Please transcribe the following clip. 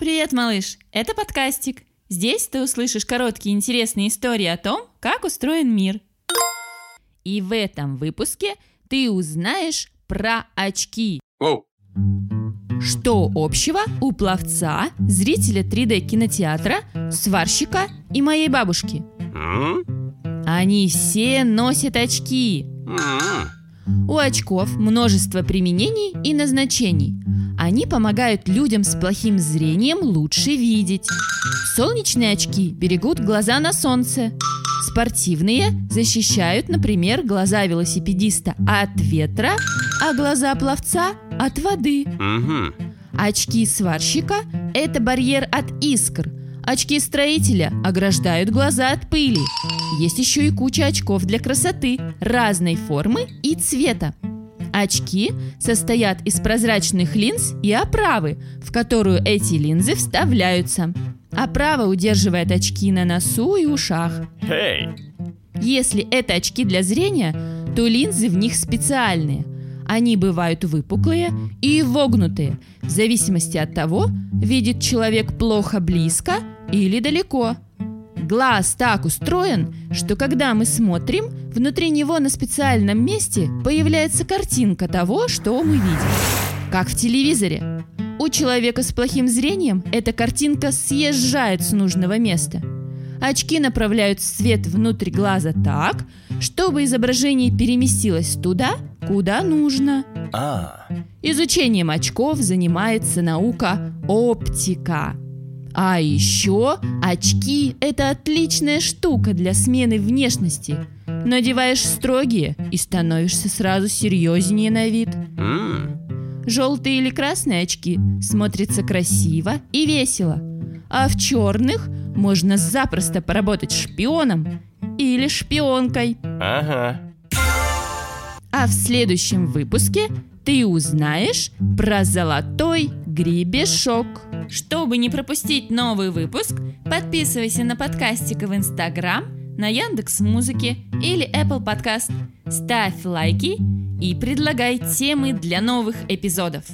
Привет, малыш! Это подкастик. Здесь ты услышишь короткие интересные истории о том, как устроен мир. И в этом выпуске ты узнаешь про очки. Воу. Что общего у пловца, зрителя 3D кинотеатра, сварщика и моей бабушки? Они все носят очки. У очков множество применений и назначений. Они помогают людям с плохим зрением лучше видеть. Солнечные очки берегут глаза на солнце. Спортивные защищают, например, глаза велосипедиста от ветра, а глаза пловца от воды. Мгм. Очки сварщика – это барьер от искр. Очки строителя ограждают глаза от пыли. Есть еще и куча очков для красоты разной формы и цвета. Очки состоят из прозрачных линз и оправы, в которую эти линзы вставляются. Оправа удерживает очки на носу и ушах. Эй. Если это очки для зрения, то линзы в них специальные. Они бывают выпуклые и вогнутые, в зависимости от того, видит человек плохо близко или далеко. Глаз так устроен, что когда мы смотрим, внутри него на специальном месте появляется картинка того, что мы видим. Как в телевизоре. У человека с плохим зрением эта картинка съезжает с нужного места. Очки направляют свет внутрь глаза так, чтобы изображение переместилось туда, куда нужно. А. Изучением очков занимается наука оптика. А еще очки – это отличная штука для смены внешности. Надеваешь строгие и становишься сразу серьезнее на вид. М. Желтые или красные очки смотрятся красиво и весело. А в черных можно запросто поработать шпионом или шпионкой. Ага. А в следующем выпуске ты узнаешь про золотой гребешок. Чтобы не пропустить новый выпуск, подписывайся на подкастика в Инстаграм, на Яндекс Музыке или Apple Podcast. Ставь лайки и предлагай темы для новых эпизодов.